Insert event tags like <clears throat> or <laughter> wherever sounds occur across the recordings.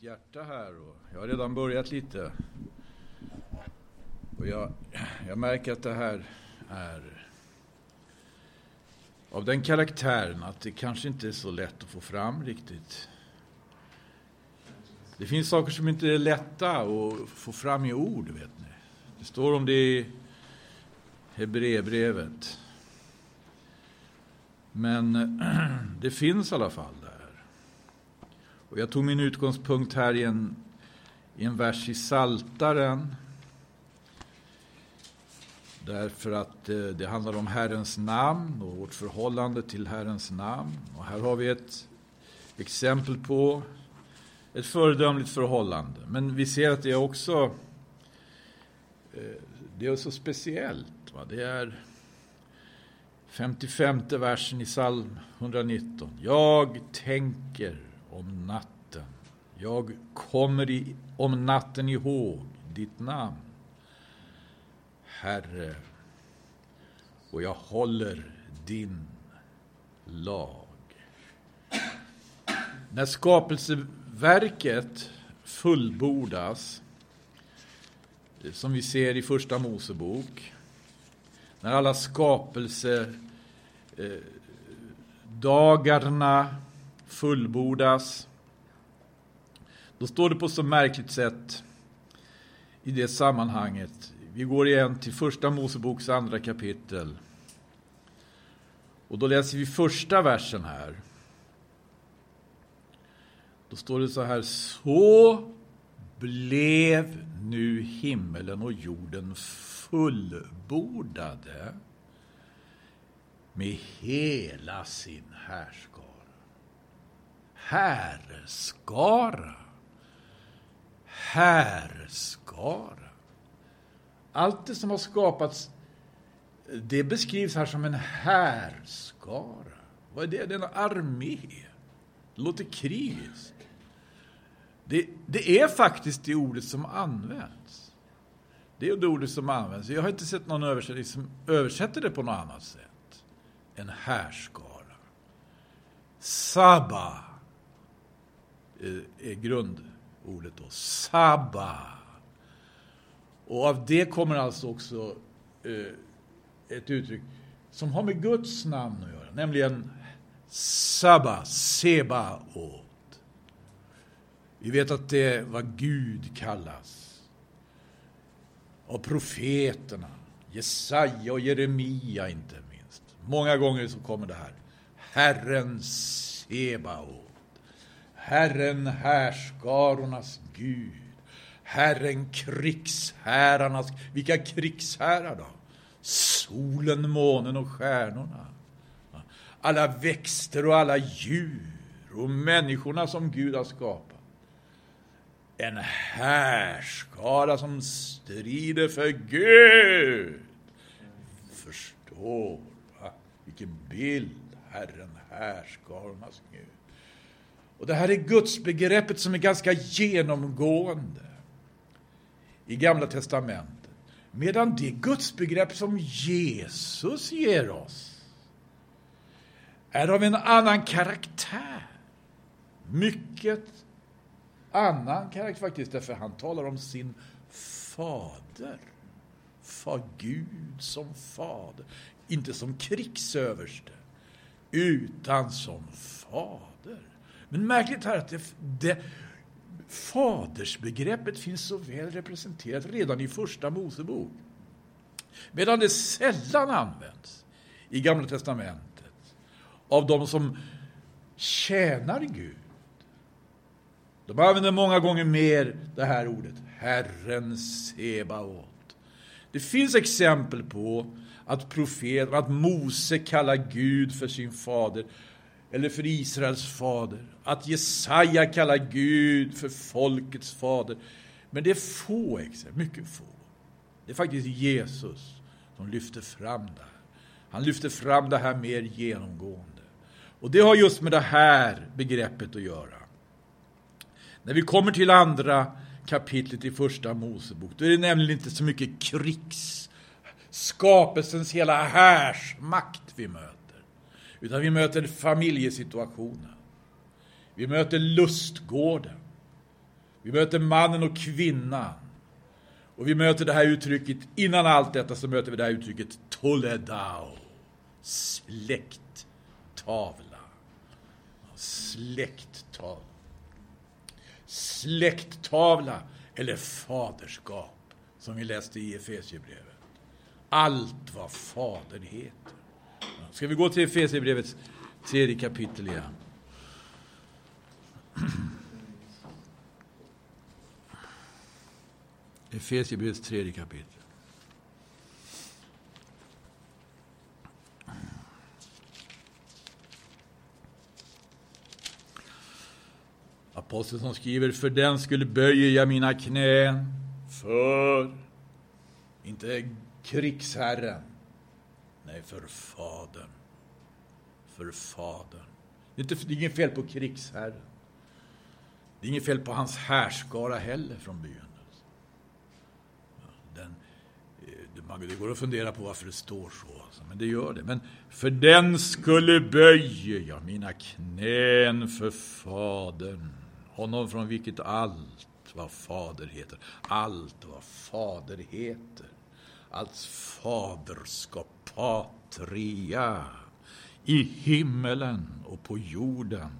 mitt hjärta här och jag har redan börjat lite. Och jag, jag märker att det här är av den karaktären att det kanske inte är så lätt att få fram riktigt. Det finns saker som inte är lätta att få fram i ord, vet ni. Det står om det i Hebreerbrevet. Men <clears throat> det finns i alla fall. Och jag tog min utgångspunkt här i en, i en vers i Saltaren. Därför att eh, det handlar om Herrens namn och vårt förhållande till Herrens namn. Och här har vi ett exempel på ett föredömligt förhållande. Men vi ser att det är också eh, det är så speciellt. Va? Det är 55 versen i psalm 119. Jag tänker om natten. Jag kommer i, om natten ihåg ditt namn. Herre, och jag håller din lag. När skapelseverket fullbordas, som vi ser i Första Mosebok, när alla skapelsedagarna eh, fullbordas, då står det på så märkligt sätt i det sammanhanget. Vi går igen till Första Moseboks andra kapitel. Och då läser vi första versen här. Då står det så här. Så blev nu himmelen och jorden fullbordade med hela sin härskap. Härskara. Härskara. Allt det som har skapats, det beskrivs här som en härskara. Vad är det? Det är en armé. Det låter krigiskt. Det, det är faktiskt det ordet som används. Det är det ordet som används. Jag har inte sett någon översättning som översätter det på något annat sätt. En härskara. Sabba är grundordet då. Sabba. Och av det kommer alltså också eh, ett uttryck som har med Guds namn att göra, nämligen Sabba, Sebaot. Vi vet att det är vad Gud kallas av profeterna, Jesaja och Jeremia inte minst. Många gånger så kommer det här. Herren Sebaot. Herren härskarornas Gud. Herren krigshärarnas... Vilka krigsherrar då? Solen, månen och stjärnorna. Alla växter och alla djur och människorna som Gud har skapat. En härskara som strider för Gud. Förstår, va? Vilken bild, Herren härskarornas Gud. Och det här är gudsbegreppet som är ganska genomgående i Gamla Testamentet. Medan det gudsbegrepp som Jesus ger oss är av en annan karaktär. Mycket annan karaktär faktiskt, därför han talar om sin fader. För Gud som fader. Inte som krigsöverste, utan som fader. Men märkligt är att det, det, fadersbegreppet finns så väl representerat redan i Första Mosebok. Medan det sällan används i Gamla Testamentet av de som tjänar Gud. De använder många gånger mer det här ordet, Herren Sebaot. Det finns exempel på att profeten, att Mose kallar Gud för sin fader eller för Israels fader. Att Jesaja kallar Gud för folkets fader. Men det är få exempel, mycket få. Det är faktiskt Jesus som lyfter fram det här. Han lyfter fram det här mer genomgående. Och det har just med det här begreppet att göra. När vi kommer till andra kapitlet i första Mosebok, då är det nämligen inte så mycket krigs, skapelsens hela härsmakt vi möter. Utan vi möter familjesituationen. Vi möter lustgården. Vi möter mannen och kvinnan. Och vi möter det här uttrycket, innan allt detta så möter vi det här uttrycket Toledao. Släkttavla. Släkttavla. Släkttavla eller faderskap, som vi läste i Efesierbrevet. Allt vad Fadern heter. Ska vi gå till Efesierbrevets tredje kapitel igen? <clears throat> Efesierbrevets tredje kapitel. Aposteln som skriver, för den skulle böjer jag mina knän för, inte krigsherren, nej för Fadern. För Fadern. Det är, inget fel på krigsherren. Det är inget fel på hans härskara heller från begynnelsen. Den, eh, det går att fundera på varför det står så, alltså, men det gör det. Men för den skulle böjer jag mina knän för Fadern honom från vilket allt vad fader heter, allt vad fader heter, allt faderskap, patria, i himmelen och på jorden,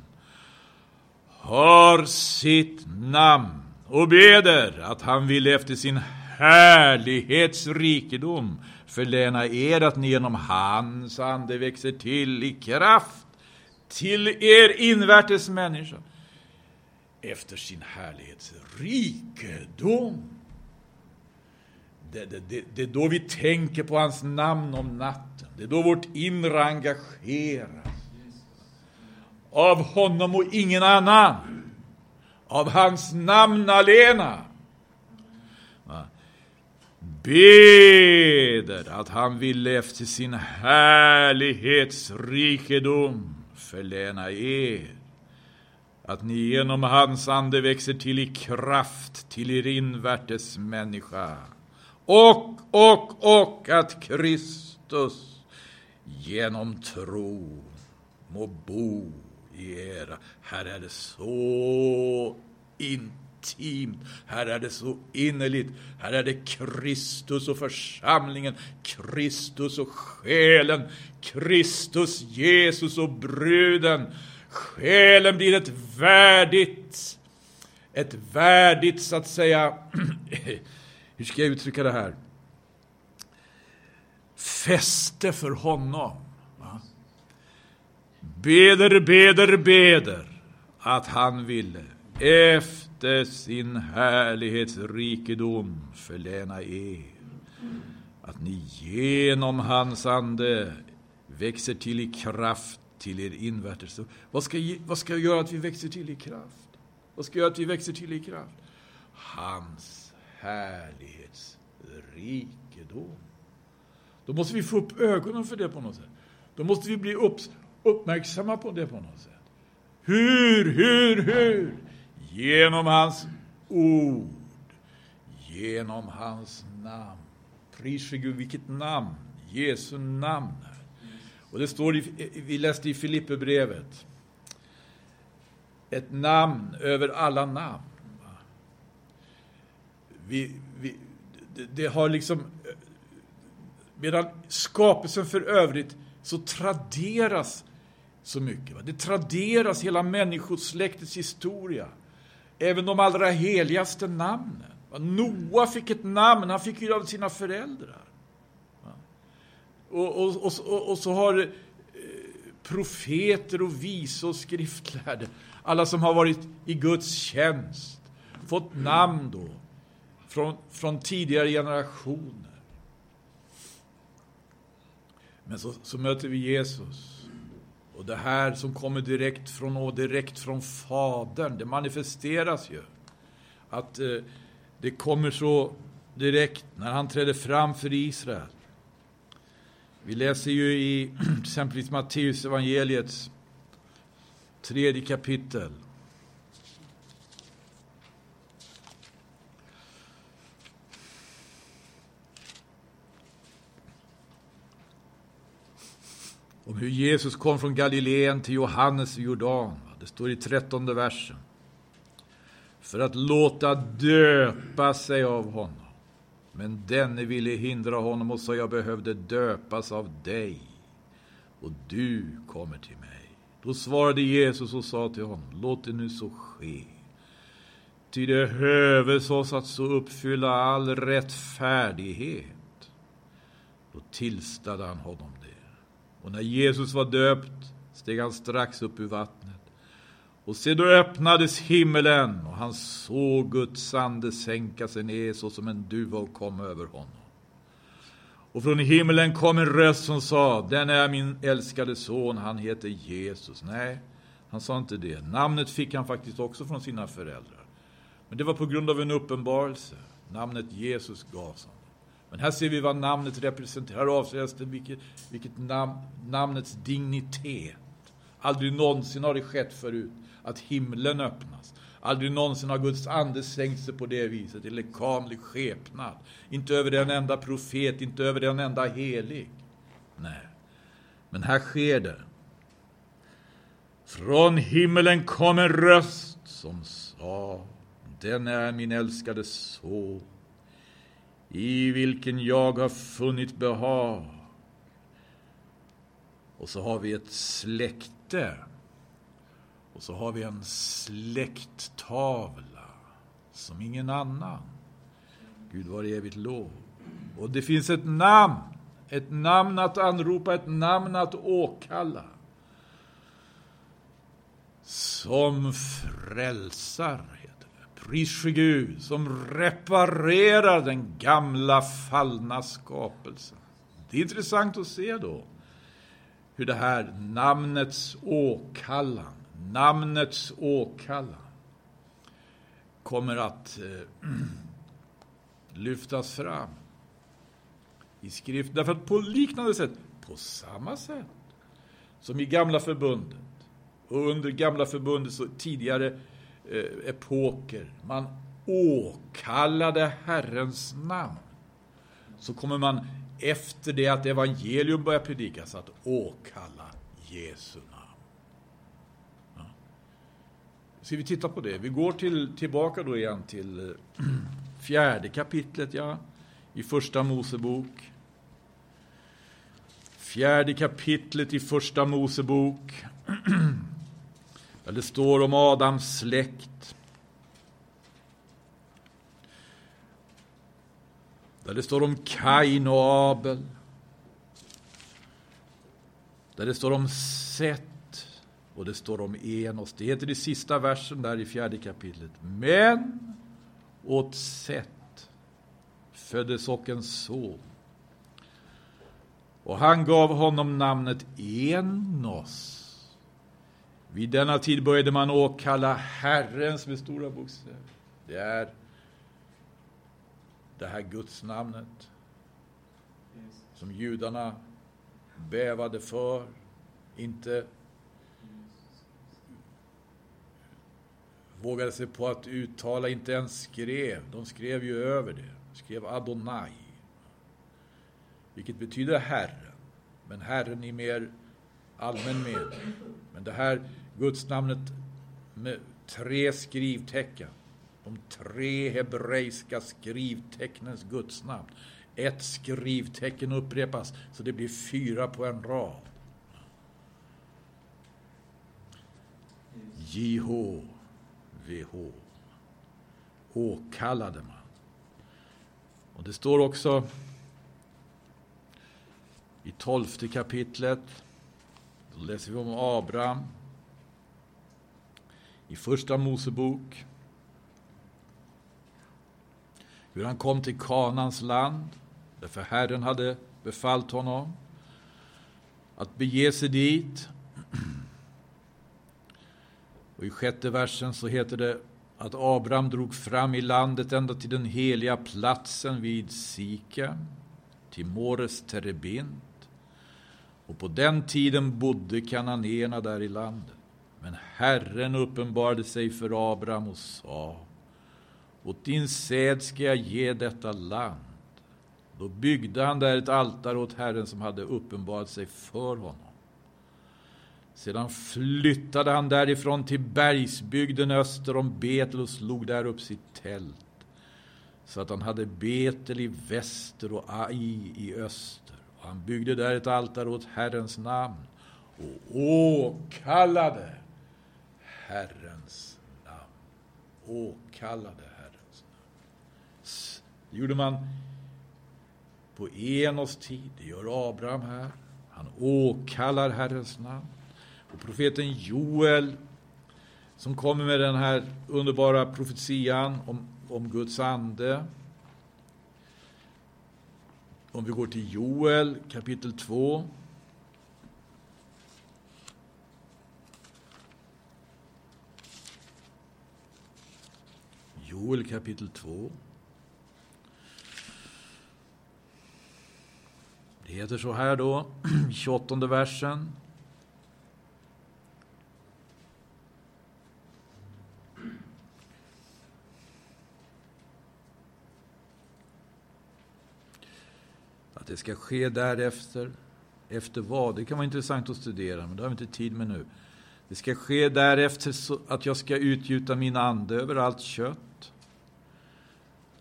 har sitt namn och beder att han vill efter sin härlighets rikedom förläna er att ni genom hans ande växer till i kraft till er invärtes människa efter sin härlighets rikedom. Det, det, det, det, är då vi tänker på hans namn om natten. Det är då vårt inre engageras. Av honom och ingen annan. Av hans namn alena. Beder att han ville efter sin härlighets rikedom förläna er att ni genom hans ande växer till i kraft till er invärtes människa. Och, och, och att Kristus genom tro må bo i era. Här är det så intimt, här är det så innerligt, här är det Kristus och församlingen, Kristus och själen, Kristus, Jesus och bruden. Själen blir ett värdigt, ett värdigt så att säga, <clears throat> hur ska jag uttrycka det här? Fäste för honom. Va? Beder, beder, beder att han ville efter sin härlighetsrikedom förläna er att ni genom hans ande växer till i kraft till er invärtes. Vad ska, vad ska göra att vi växer till i kraft? Vad ska göra att vi växer till i kraft? Hans härlighetsrikedom. Då måste vi få upp ögonen för det på något sätt. Då måste vi bli upp, uppmärksamma på det på något sätt. Hur, hur, hur? Genom hans ord. Genom hans namn. Pris Gud, vilket namn! Jesu namn. Och det står, i, vi läste i Filipperbrevet, ett namn över alla namn. Vi, vi, det, det, har liksom, medan skapelsen för övrigt så traderas så mycket. Va? Det traderas hela människosläktets historia. Även de allra heligaste namnen. Va? Noa fick ett namn, han fick ju av sina föräldrar. Och, och, och, och så har eh, profeter och vise och skriftlärde, alla som har varit i Guds tjänst, fått namn då från, från tidigare generationer. Men så, så möter vi Jesus. Och det här som kommer direkt från, och direkt från Fadern, det manifesteras ju. Att eh, det kommer så direkt när han trädde fram för Israel. Vi läser ju i <clears throat> exempelvis Matteus evangeliets tredje kapitel. Om hur Jesus kom från Galileen till Johannes i Jordan. Det står i trettonde versen. för att låta döpa sig av honom. Men denne ville hindra honom och sa, jag behövde döpas av dig, och du kommer till mig. Då svarade Jesus och sa till honom, låt det nu så ske. Ty det höves oss att så uppfylla all rättfärdighet. Då tillstade han honom. Och när Jesus var döpt steg han strax upp ur vattnet. Och se, då öppnades himmelen och han såg Guds ande sänka sig ner så som en duva och kom över honom. Och från himlen kom en röst som sa, den är min älskade son, han heter Jesus. Nej, han sa inte det. Namnet fick han faktiskt också från sina föräldrar. Men det var på grund av en uppenbarelse. Namnet Jesus gavs honom. Men här ser vi vad namnet representerar. Här avslöjas vilket, vilket nam, namnets dignitet. Aldrig någonsin har det skett förut att himlen öppnas. Aldrig någonsin har Guds ande sänkt sig på det viset i lekamlig skepnad. Inte över en enda profet, inte över en enda helig. Nej, men här sker det. Från himmelen kom en röst som sa, den är min älskade son, i vilken jag har funnit behag. Och så har vi ett släkte och så har vi en släkttavla som ingen annan. Gud var evigt lov. Och det finns ett namn, ett namn att anropa, ett namn att åkalla. Som frälsar, heter Gud, som reparerar den gamla fallna skapelsen. Det är intressant att se då hur det här namnets åkallan namnets åkallan kommer att eh, <clears throat> lyftas fram i skrift. Därför att på liknande sätt, på samma sätt som i gamla förbundet och under gamla förbundets tidigare Eh, epoker, man åkallade Herrens namn, så kommer man efter det att evangelium börjar predikas att åkalla Jesu namn. Ska vi titta på det? Vi går till, tillbaka då igen till eh, <clears throat> fjärde kapitlet, ja, i Första Mosebok. Fjärde kapitlet i Första Mosebok. <clears throat> Där det står om Adams släkt. Där det står om Kain och Abel. Där det står om Set och det står om Enos. Det heter i sista versen där i fjärde kapitlet. Men åt Set föddes och en son. Och han gav honom namnet Enos. Vid denna tid började man åkalla Herrens med stora bokstäver. Det är det här Guds namnet som judarna bävade för, inte vågade sig på att uttala, inte ens skrev. De skrev ju över det. Skrev Adonai. Vilket betyder Herren. Men Herren i mer allmän mening. Men det här gudsnamnet med tre skrivtecken. De tre hebreiska skrivtecknens gudsnamn. Ett skrivtecken upprepas, så det blir fyra på en rad. Jhvh Åkallade man. Och det står också i tolfte kapitlet, då läser vi om Abraham. I första Mosebok. Hur han kom till Kanans land, därför Herren hade befallt honom att bege sig dit och I sjätte versen så heter det att Abraham drog fram i landet ända till den heliga platsen vid Sika, till Mores Terebint. Och på den tiden bodde kananéerna där i landet. Men Herren uppenbarade sig för Abraham och sa Åt din säd ska jag ge detta land. Då byggde han där ett altare åt Herren som hade uppenbarat sig för honom. Sedan flyttade han därifrån till bergsbygden öster om Betel och slog där upp sitt tält. Så att han hade Betel i väster och Ai i öster. Och han byggde där ett altare åt Herrens namn och åkallade Herrens namn. Åkallade Herrens namn. Det gjorde man på Enos tid, det gör Abraham här. Han åkallar Herrens namn. Och profeten Joel, som kommer med den här underbara profetian om, om Guds ande. Om vi går till Joel kapitel 2. Joel kapitel 2. Det heter så här då, <clears throat> 28 versen. Det ska ske därefter. Efter vad? Det kan vara intressant att studera, men det har vi inte tid med nu. Det ska ske därefter så att jag ska utgjuta min ande över allt kött.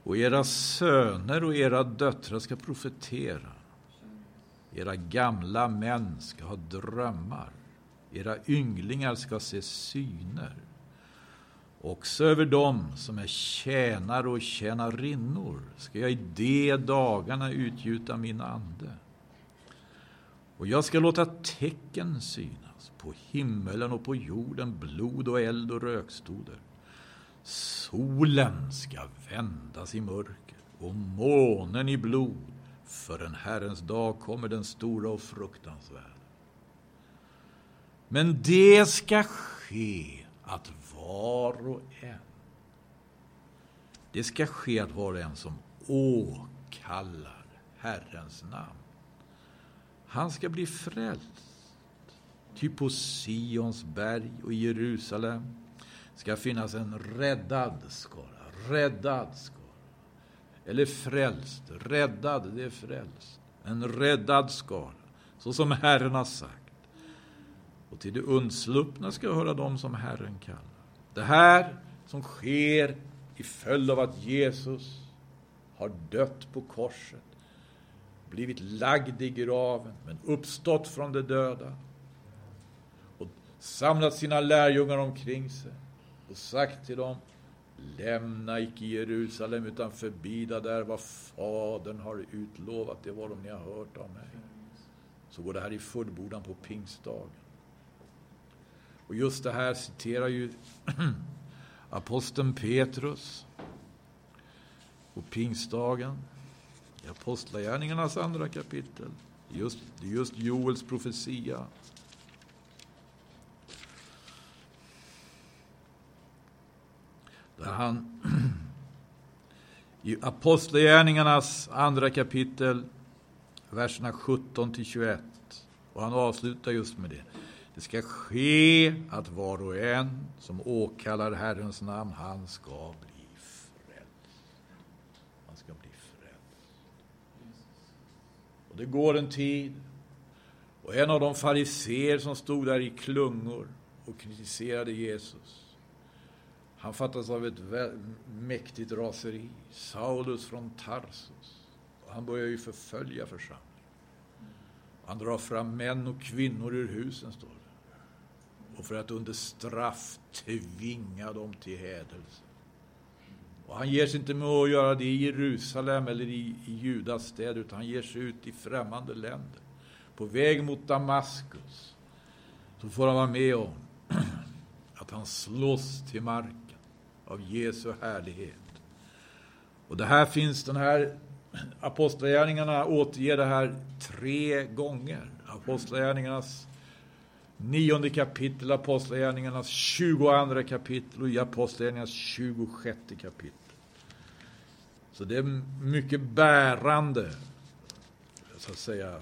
Och era söner och era döttrar ska profetera. Era gamla män ska ha drömmar. Era ynglingar ska se syner. Också över dem som är tjänare och tjänarinnor ska jag i de dagarna utgjuta min ande. Och jag ska låta tecken synas på himmelen och på jorden, blod och eld och rökstoder. Solen ska vändas i mörker och månen i blod för en Herrens dag kommer den stora och fruktansvärda. Men det ska ske att var och en det ska ske att var och en som åkallar Herrens namn, han ska bli frälst. Ty på Sions berg och i Jerusalem ska finnas en räddad skara, räddad skara eller frälst. Räddad, det är frälst. En räddad skara, så som Herren har sagt. Och till de undsluppna ska höra dem som Herren kallar. Det här som sker i följd av att Jesus har dött på korset, blivit lagd i graven, men uppstått från de döda och samlat sina lärjungar omkring sig och sagt till dem Lämna icke Jerusalem, utan förbida där vad Fadern har utlovat, det var de ni har hört av mig. Så går det här i fullbordan på pingstdagen. Och just det här citerar ju <clears throat> aposteln Petrus på pingstdagen i Apostlagärningarnas andra kapitel. Just, just Joels profetia. Där han <clears throat> i Apostlagärningarnas andra kapitel, verserna 17 till 21. Och han avslutar just med det. Det ska ske att var och en som åkallar Herrens namn, han ska bli frälst. Han ska bli frälst. Och det går en tid, och en av de fariseer som stod där i klungor och kritiserade Jesus, han fattas av ett mäktigt raseri. Saulus från Tarsus. Och han börjar ju förfölja församlingen. Han drar fram män och kvinnor ur husen, står det. Och för att under straff tvinga dem till hädelse. Och han ger sig inte med att göra det i Jerusalem eller i, i Judas städer, utan han ger sig ut i främmande länder. På väg mot Damaskus så får han vara med om <clears throat> att han slåss till marken av Jesu härlighet. Och det här finns, den här <clears throat> Apostlagärningarna återger det här tre gånger. Apostlagärningarnas nionde kapitel, Apostlagärningarnas tjugoandra kapitel och i Apostlagärningarnas tjugosjätte kapitel. Så det är mycket bärande, så att säga,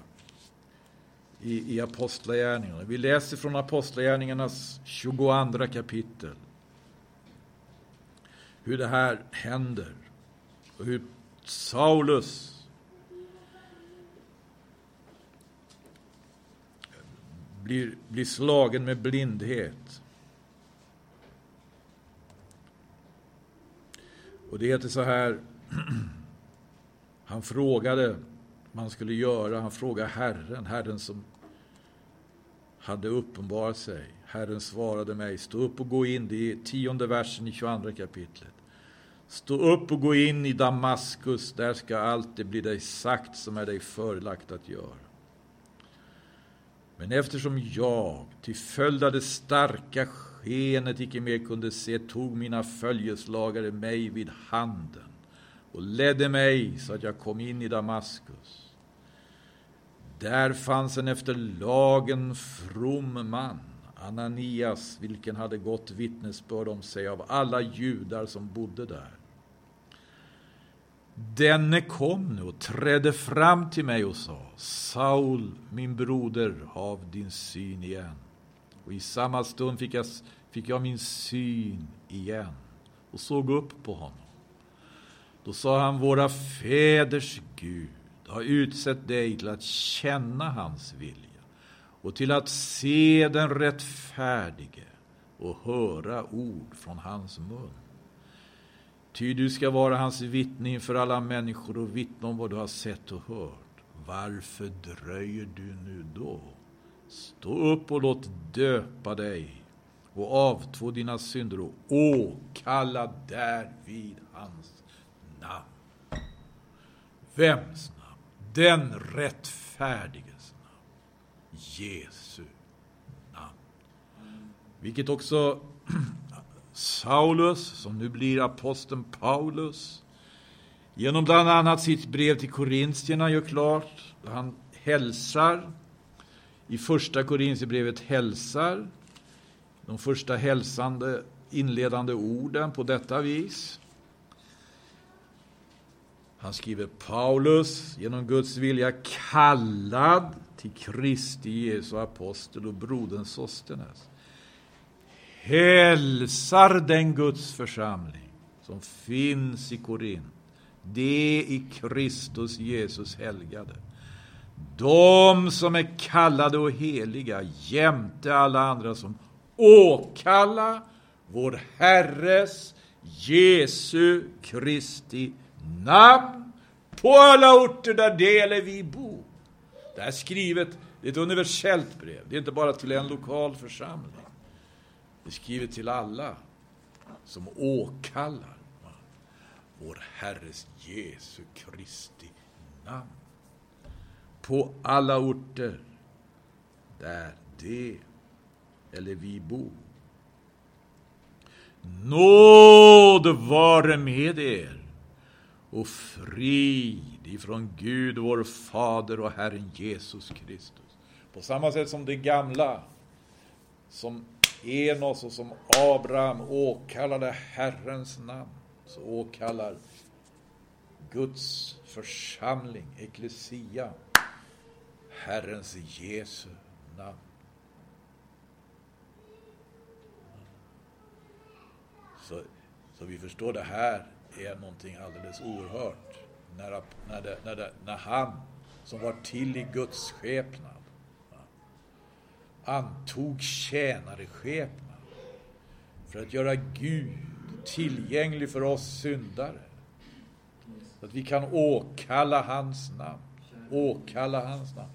i, i Apostlagärningarna. Vi läser från Apostlagärningarnas tjugoandra kapitel hur det här händer. Och hur Saulus blir, blir slagen med blindhet. Och det heter så här, <clears throat> han frågade vad han skulle göra, han frågade Herren, Herren som hade uppenbarat sig. Herren svarade mig, stå upp och gå in, det är tionde versen i 22 kapitlet. Stå upp och gå in i Damaskus, där ska allt det bli dig sagt som är dig förelagt att göra. Men eftersom jag, till följd av det starka skenet, icke mer kunde se, tog mina följeslagare mig vid handen och ledde mig så att jag kom in i Damaskus. Där fanns en efter lagen from man, Ananias, vilken hade gott vittnesbörd om sig av alla judar som bodde där. Denne kom nu och trädde fram till mig och sa Saul, min broder, hav din syn igen. Och i samma stund fick jag, fick jag min syn igen och såg upp på honom. Då sa han, våra fäders Gud har utsett dig till att känna hans vilja och till att se den rättfärdige och höra ord från hans mun. Ty du ska vara hans vittne inför alla människor och vittna om vad du har sett och hört. Varför dröjer du nu då? Stå upp och låt döpa dig och avtvå dina synder och åkalla därvid hans namn. Vems namn? Den rättfärdiges namn. Jesu namn. Vilket också <clears throat> Saulus, som nu blir aposteln Paulus, genom bland annat sitt brev till korintierna gör klart, han hälsar, i första Korintierbrevet hälsar, de första hälsande inledande orden på detta vis. Han skriver Paulus, genom Guds vilja kallad till Kristi Jesu apostel och brodern Sostenes hälsar den Guds församling som finns i Korint, det i Kristus Jesus helgade. De som är kallade och heliga jämte alla andra som åkalla vår Herres Jesu Kristi namn på alla orter där det eller vi bor. Det här är skrivet, det är ett universellt brev. Det är inte bara till en lokal församling. Det skriver till alla som åkallar vår Herres Jesu Kristi namn. På alla orter där det eller vi bor. Nåd vare med er och frid ifrån Gud, vår Fader och Herren Jesus Kristus. På samma sätt som det gamla, som Enos och som Abraham åkallade Herrens namn, så åkallar Guds församling, eklesia, Herrens Jesu namn. Så, så vi förstår, det här är någonting alldeles oerhört. När, när, det, när, det, när han, som var till i Guds skepnad, antog tjänareskepnad för att göra Gud tillgänglig för oss syndare. Så att vi kan åkalla hans namn. Åkalla hans namn.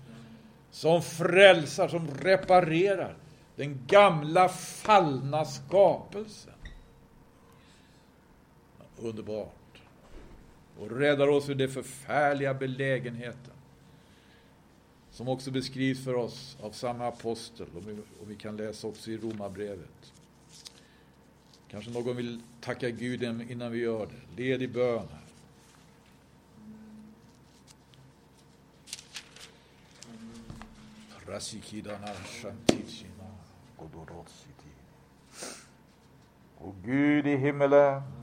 Som frälsar, som reparerar den gamla fallna skapelsen. Underbart. Och räddar oss ur den förfärliga belägenheten som också beskrivs för oss av samma apostel, och vi, och vi kan läsa också i Romarbrevet. Kanske någon vill tacka Gud innan vi gör det. Led i bön här. Och Gud i himmelen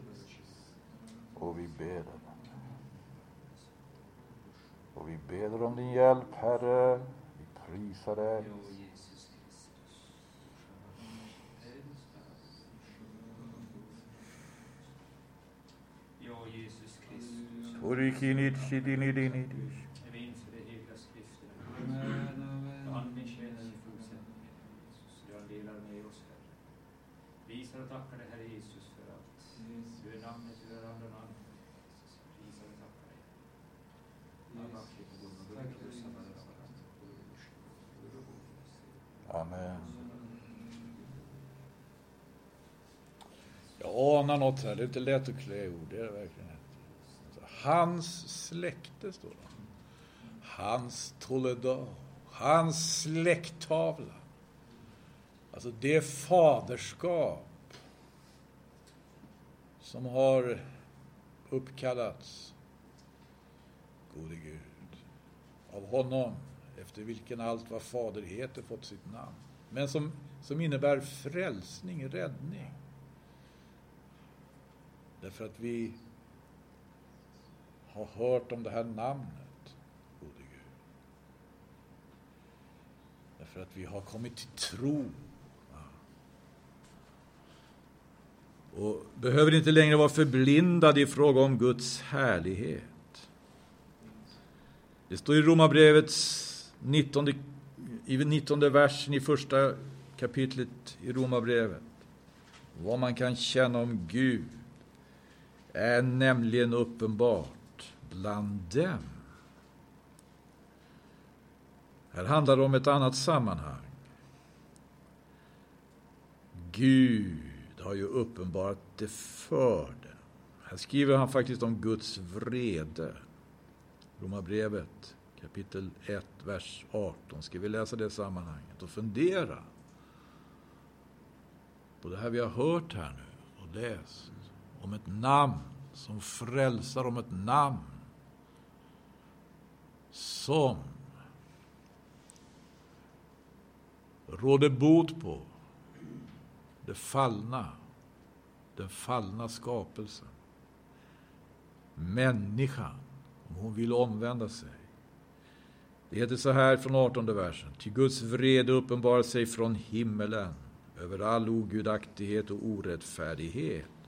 Och vi ber Och vi ber om din hjälp, Herre. Vi prisar dig. Orikinit shidinidinidis. Vi inför de heliga skrifterna. Anden tjänar i fortsättningen, Jesus. Du delar med oss, Herre. Prisar och tackar dig, Herre Jesus, för att du är namnet över andra namn. Prisar och tackar dig. Amen. Jag anar något här. Det är inte lätt att klä ord. Det är det verkligen inte. Hans släkte, står det. Hans Toledo. Hans släkttavla. Alltså det faderskap som har uppkallats, gode Gud, av honom efter vilken allt vad fader heter fått sitt namn. Men som, som innebär frälsning, räddning. Därför att vi har hört om det här namnet, gode Gud. Därför att vi har kommit till tro. Och behöver inte längre vara förblindade i fråga om Guds härlighet. Det står i Romarbrevets 19, i 19 versen i första kapitlet i Romarbrevet. Vad man kan känna om Gud är nämligen uppenbart bland dem. Här handlar det om ett annat sammanhang. Gud har ju uppenbarat det för dem. Här skriver han faktiskt om Guds vrede. Romarbrevet kapitel 1, vers 18. Ska vi läsa det sammanhanget och fundera på det här vi har hört här nu och läst om ett namn som frälsar, om ett namn som råder bot på det fallna, den fallna skapelsen. Människan, om hon vill omvända sig. Det heter så här från 18 versen. Ty Guds vrede uppenbarar sig från himmelen över all ogudaktighet och orättfärdighet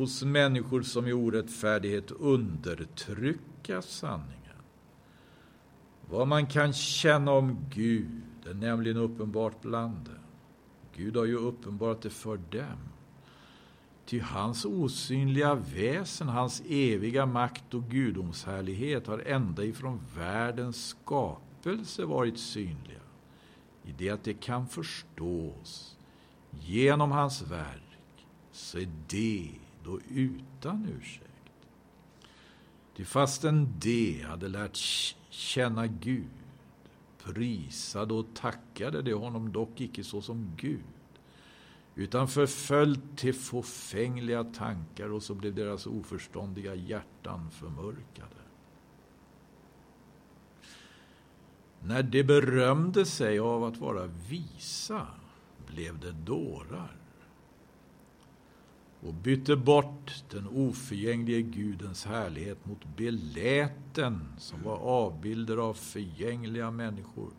hos människor som i orättfärdighet undertrycka sanningen. Vad man kan känna om Gud är nämligen uppenbart bland dem. Gud har ju uppenbarat det för dem. Ty hans osynliga väsen, hans eviga makt och gudomshärlighet har ända ifrån världens skapelse varit synliga i det att det kan förstås genom hans verk, så är det då utan ursäkt. Ty fastän de hade lärt känna Gud prisade och tackade de honom dock icke såsom Gud utan förföljt till fåfängliga tankar och så blev deras oförståndiga hjärtan förmörkade. När de berömde sig av att vara visa blev de dårar och bytte bort den oförgänglige Gudens härlighet mot beläten som var avbilder av förgängliga människor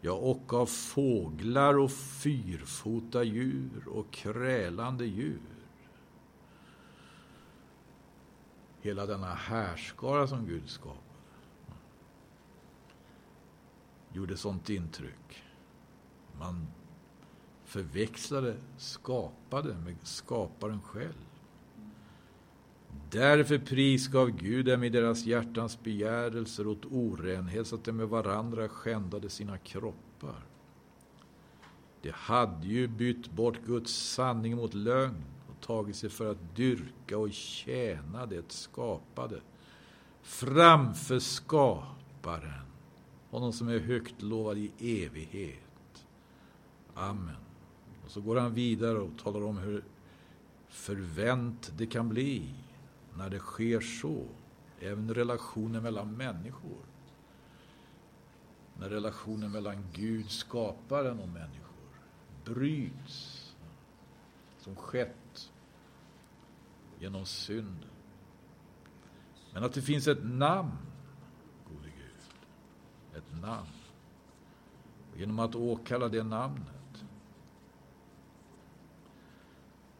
ja, och av fåglar och fyrfota djur och krälande djur. Hela denna härskara som Gud skapade gjorde sånt intryck. Man förväxlade skapade med skaparen själv. Därför prisgav Gud dem i deras hjärtans begärelser åt orenhet så att de med varandra skändade sina kroppar. De hade ju bytt bort Guds sanning mot lögn och tagit sig för att dyrka och tjäna det skapade framför skaparen, honom som är högt lovad i evighet. Amen. Så går han vidare och talar om hur förvänt det kan bli när det sker så, även relationer mellan människor. När relationen mellan Gud, skaparen och människor bryts som skett genom synden. Men att det finns ett namn, gode Gud. Ett namn. Och genom att åkalla det namnet,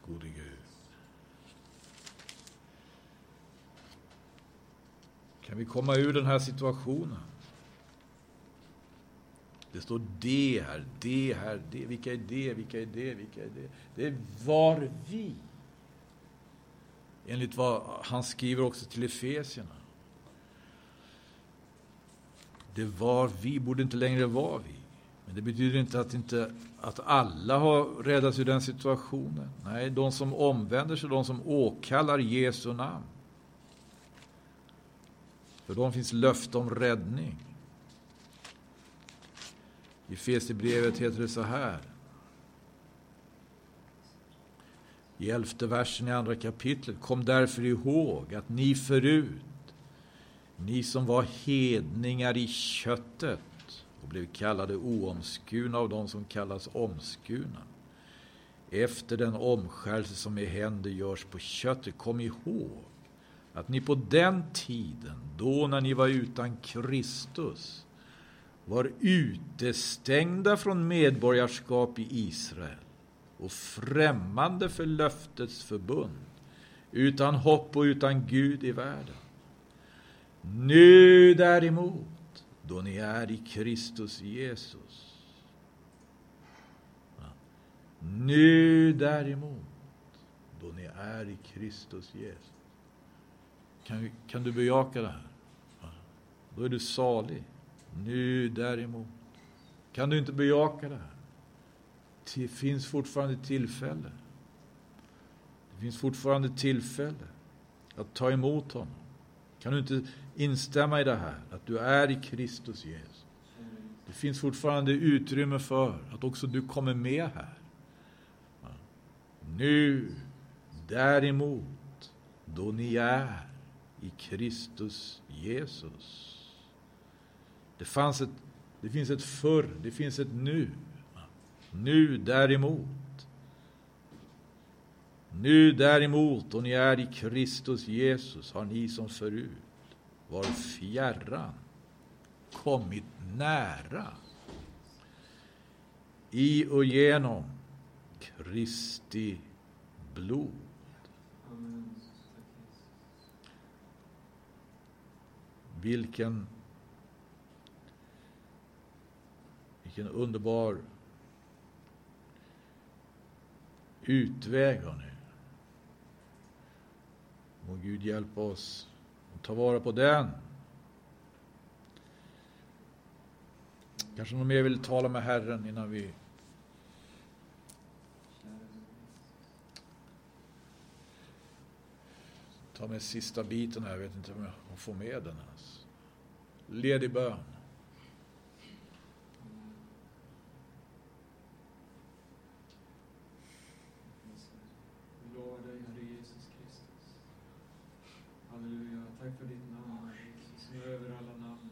gode Gud, kan vi komma ur den här situationen. Det står det här, det här, det. Vilka är det, vilka är det, vilka är det? Det var vi. Enligt vad han skriver också till Efesierna. Det var vi, borde inte längre vara vi. Men det betyder inte att, inte att alla har räddats ur den situationen. Nej, de som omvänder sig, de som åkallar Jesu namn. För dem finns löfte om räddning. I Fesebrevet heter det så här. I elfte versen i andra kapitlet. Kom därför ihåg att ni förut, ni som var hedningar i köttet och blev kallade oomskurna av de som kallas omskurna. Efter den omskärelse som i händer görs på köttet, kom ihåg att ni på den tiden, då när ni var utan Kristus, var utestängda från medborgarskap i Israel och främmande för löftets förbund, utan hopp och utan Gud i världen. Nu däremot, då ni är i Kristus Jesus. Nu däremot, då ni är i Kristus Jesus. Kan, kan du bejaka det här? Då är du salig. Nu däremot. Kan du inte bejaka det här? Det finns fortfarande tillfälle. Det finns fortfarande tillfälle att ta emot honom. Kan du inte instämma i det här, att du är i Kristus Jesus? Det finns fortfarande utrymme för att också du kommer med här. Nu, däremot, då ni är i Kristus Jesus. Det, fanns ett, det finns ett förr, det finns ett nu. Nu däremot. Nu däremot, och ni är i Kristus Jesus, har ni som förut var fjärran kommit nära i och genom Kristi blod. Vilken, vilken underbar utväg, hörni. Må Gud hjälpa oss att ta vara på den. Kanske någon mer vill tala med Herren innan vi tar med sista biten här. Jag vet inte om jag får med den ens. Ledig bön. Tack för ditt namn, Jesus, som är över alla namn.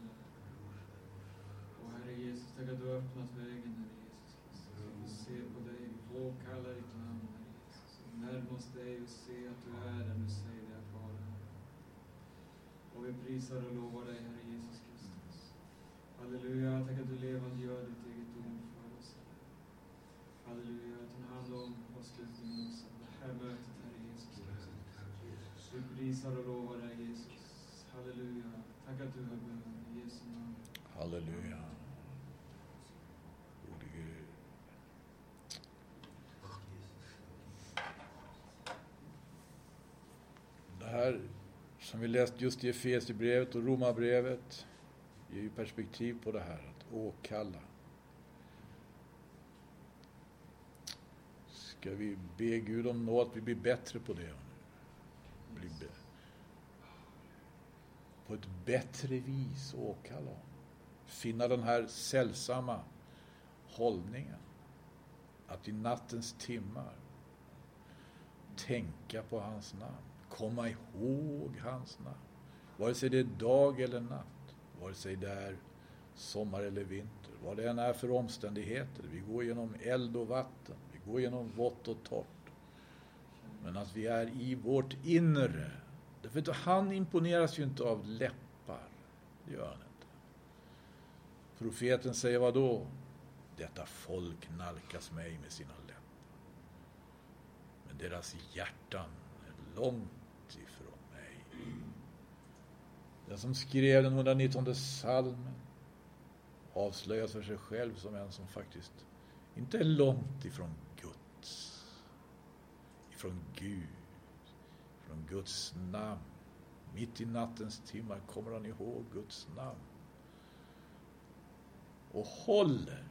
Och Herre Jesus, tack att du har öppnat vägen, Herre Jesus Kristus. Vi ser på dig, påkallar ditt namn, Herre Jesus. Närma oss dig och se att du är där du säger dig att vara. Och vi prisar och lovar dig, Herre Jesus Kristus. Halleluja, tack att du levande gör ditt eget ord för oss, Herre. Halleluja, ta hand om avslutningen också, det här mötet, Herre Jesus Kristus. Vi prisar och lovar dig, Jesus. Halleluja. Tack att du har bön i Jesu namn. Halleluja. Gode Gud. Det här som vi läst just i Efesierbrevet och Romarbrevet ger ju perspektiv på det här, att åkalla. Ska vi be Gud om nåd att vi blir bättre på det? Bli på ett bättre vis åkalla honom. Finna den här sällsamma hållningen. Att i nattens timmar tänka på hans namn. Komma ihåg hans namn. Vare sig det är dag eller natt. Vare sig det är sommar eller vinter, vad det än är för omständigheter. Vi går genom eld och vatten, vi går genom vått och torrt. Men att vi är i vårt inre. Därför att han imponeras ju inte av läppar. Det gör han inte. Profeten säger vad då? Detta folk nalkas mig med sina läppar. Men deras hjärtan är långt ifrån mig. Den som skrev den 119 salmen avslöjas för sig själv som en som faktiskt inte är långt ifrån Guds, ifrån Gud, från Guds namn. Mitt i nattens timmar kommer han ihåg Guds namn och håller.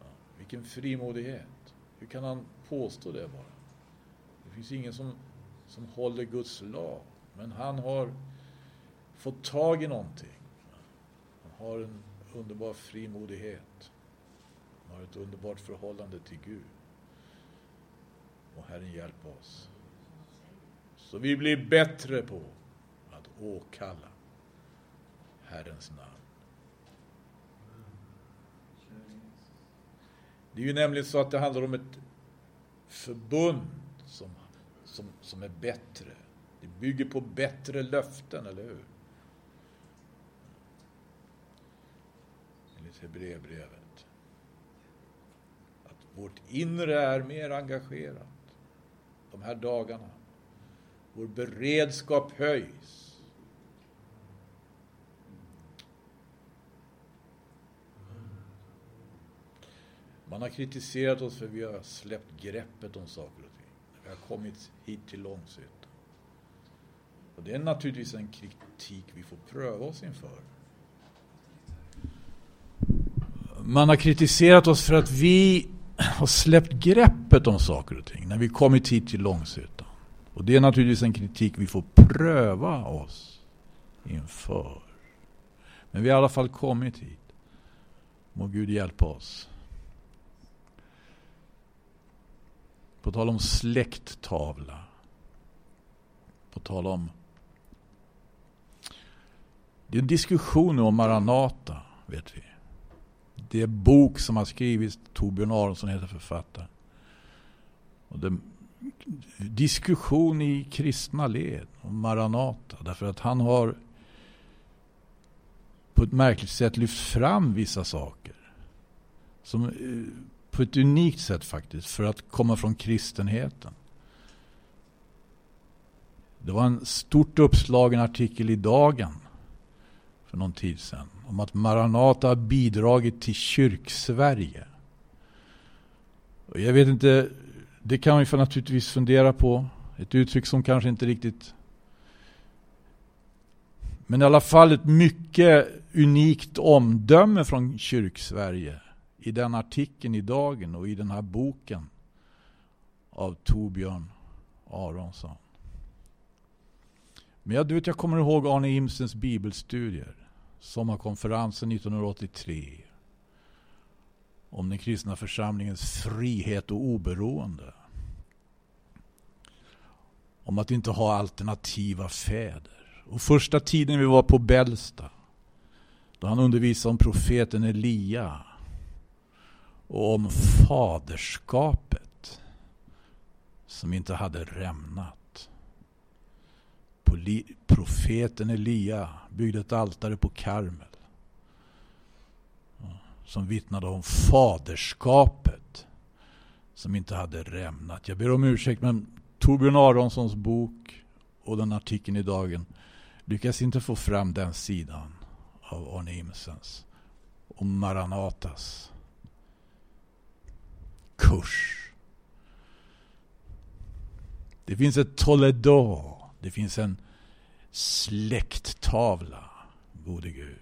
Ja, vilken frimodighet. Hur kan han påstå det bara? Det finns ingen som, som håller Guds lag, men han har fått tag i någonting. Man har en underbar frimodighet. Man har ett underbart förhållande till Gud. Och Herren hjälp oss. Så vi blir bättre på att åkalla Herrens namn. Det är ju nämligen så att det handlar om ett förbund som, som, som är bättre. Det bygger på bättre löften, eller hur? Enligt Hebreerbrevet. Att vårt inre är mer engagerat de här dagarna. Vår beredskap höjs. Man har kritiserat oss för att vi har släppt greppet om saker och ting. Vi har kommit hit till Långshyttan. Och det är naturligtvis en kritik vi får pröva oss inför. Man har kritiserat oss för att vi har släppt greppet om saker och ting när vi kommit hit till Långshyttan. Och det är naturligtvis en kritik vi får pröva oss inför. Men vi har i alla fall kommit hit. Må Gud hjälpa oss. På tal om släkttavla. På tal om... Det är en diskussion om Maranata, vet vi. Det är bok som har skrivits, Torbjörn Aronsson heter författaren. Och det, diskussion i kristna led om Maranata. Därför att han har på ett märkligt sätt lyft fram vissa saker. Som eh, på ett unikt sätt faktiskt för att komma från kristenheten. Det var en stort uppslagen artikel i Dagen för någon tid sedan om att Maranata har bidragit till kyrksverige. Och jag vet inte, det kan man för naturligtvis fundera på. Ett uttryck som kanske inte riktigt... Men i alla fall ett mycket unikt omdöme från kyrksverige i den artikeln i Dagen och i den här boken av Torbjörn Aronsson. Men jag, du vet, jag kommer ihåg Arne Imsens bibelstudier. Sommarkonferensen 1983. Om den kristna församlingens frihet och oberoende. Om att inte ha alternativa fäder. Och första tiden vi var på Bällsta. Då han undervisade om profeten Elia och om faderskapet som inte hade rämnat. Profeten Elia byggde ett altare på Karmel som vittnade om faderskapet som inte hade rämnat. Jag ber om ursäkt men Torbjörn Aronssons bok och den artikeln i Dagen lyckas inte få fram den sidan av Arne Imsens och Maranatas kurs. Det finns ett Toledo. Det finns en släkttavla, gode Gud,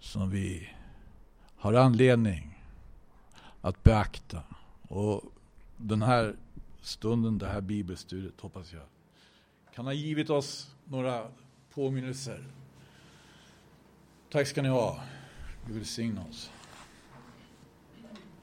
som vi har anledning att beakta. Och den här stunden, det här bibelstudiet, hoppas jag, kan ha givit oss några påminnelser. Tack ska ni ha. Gud välsigne oss.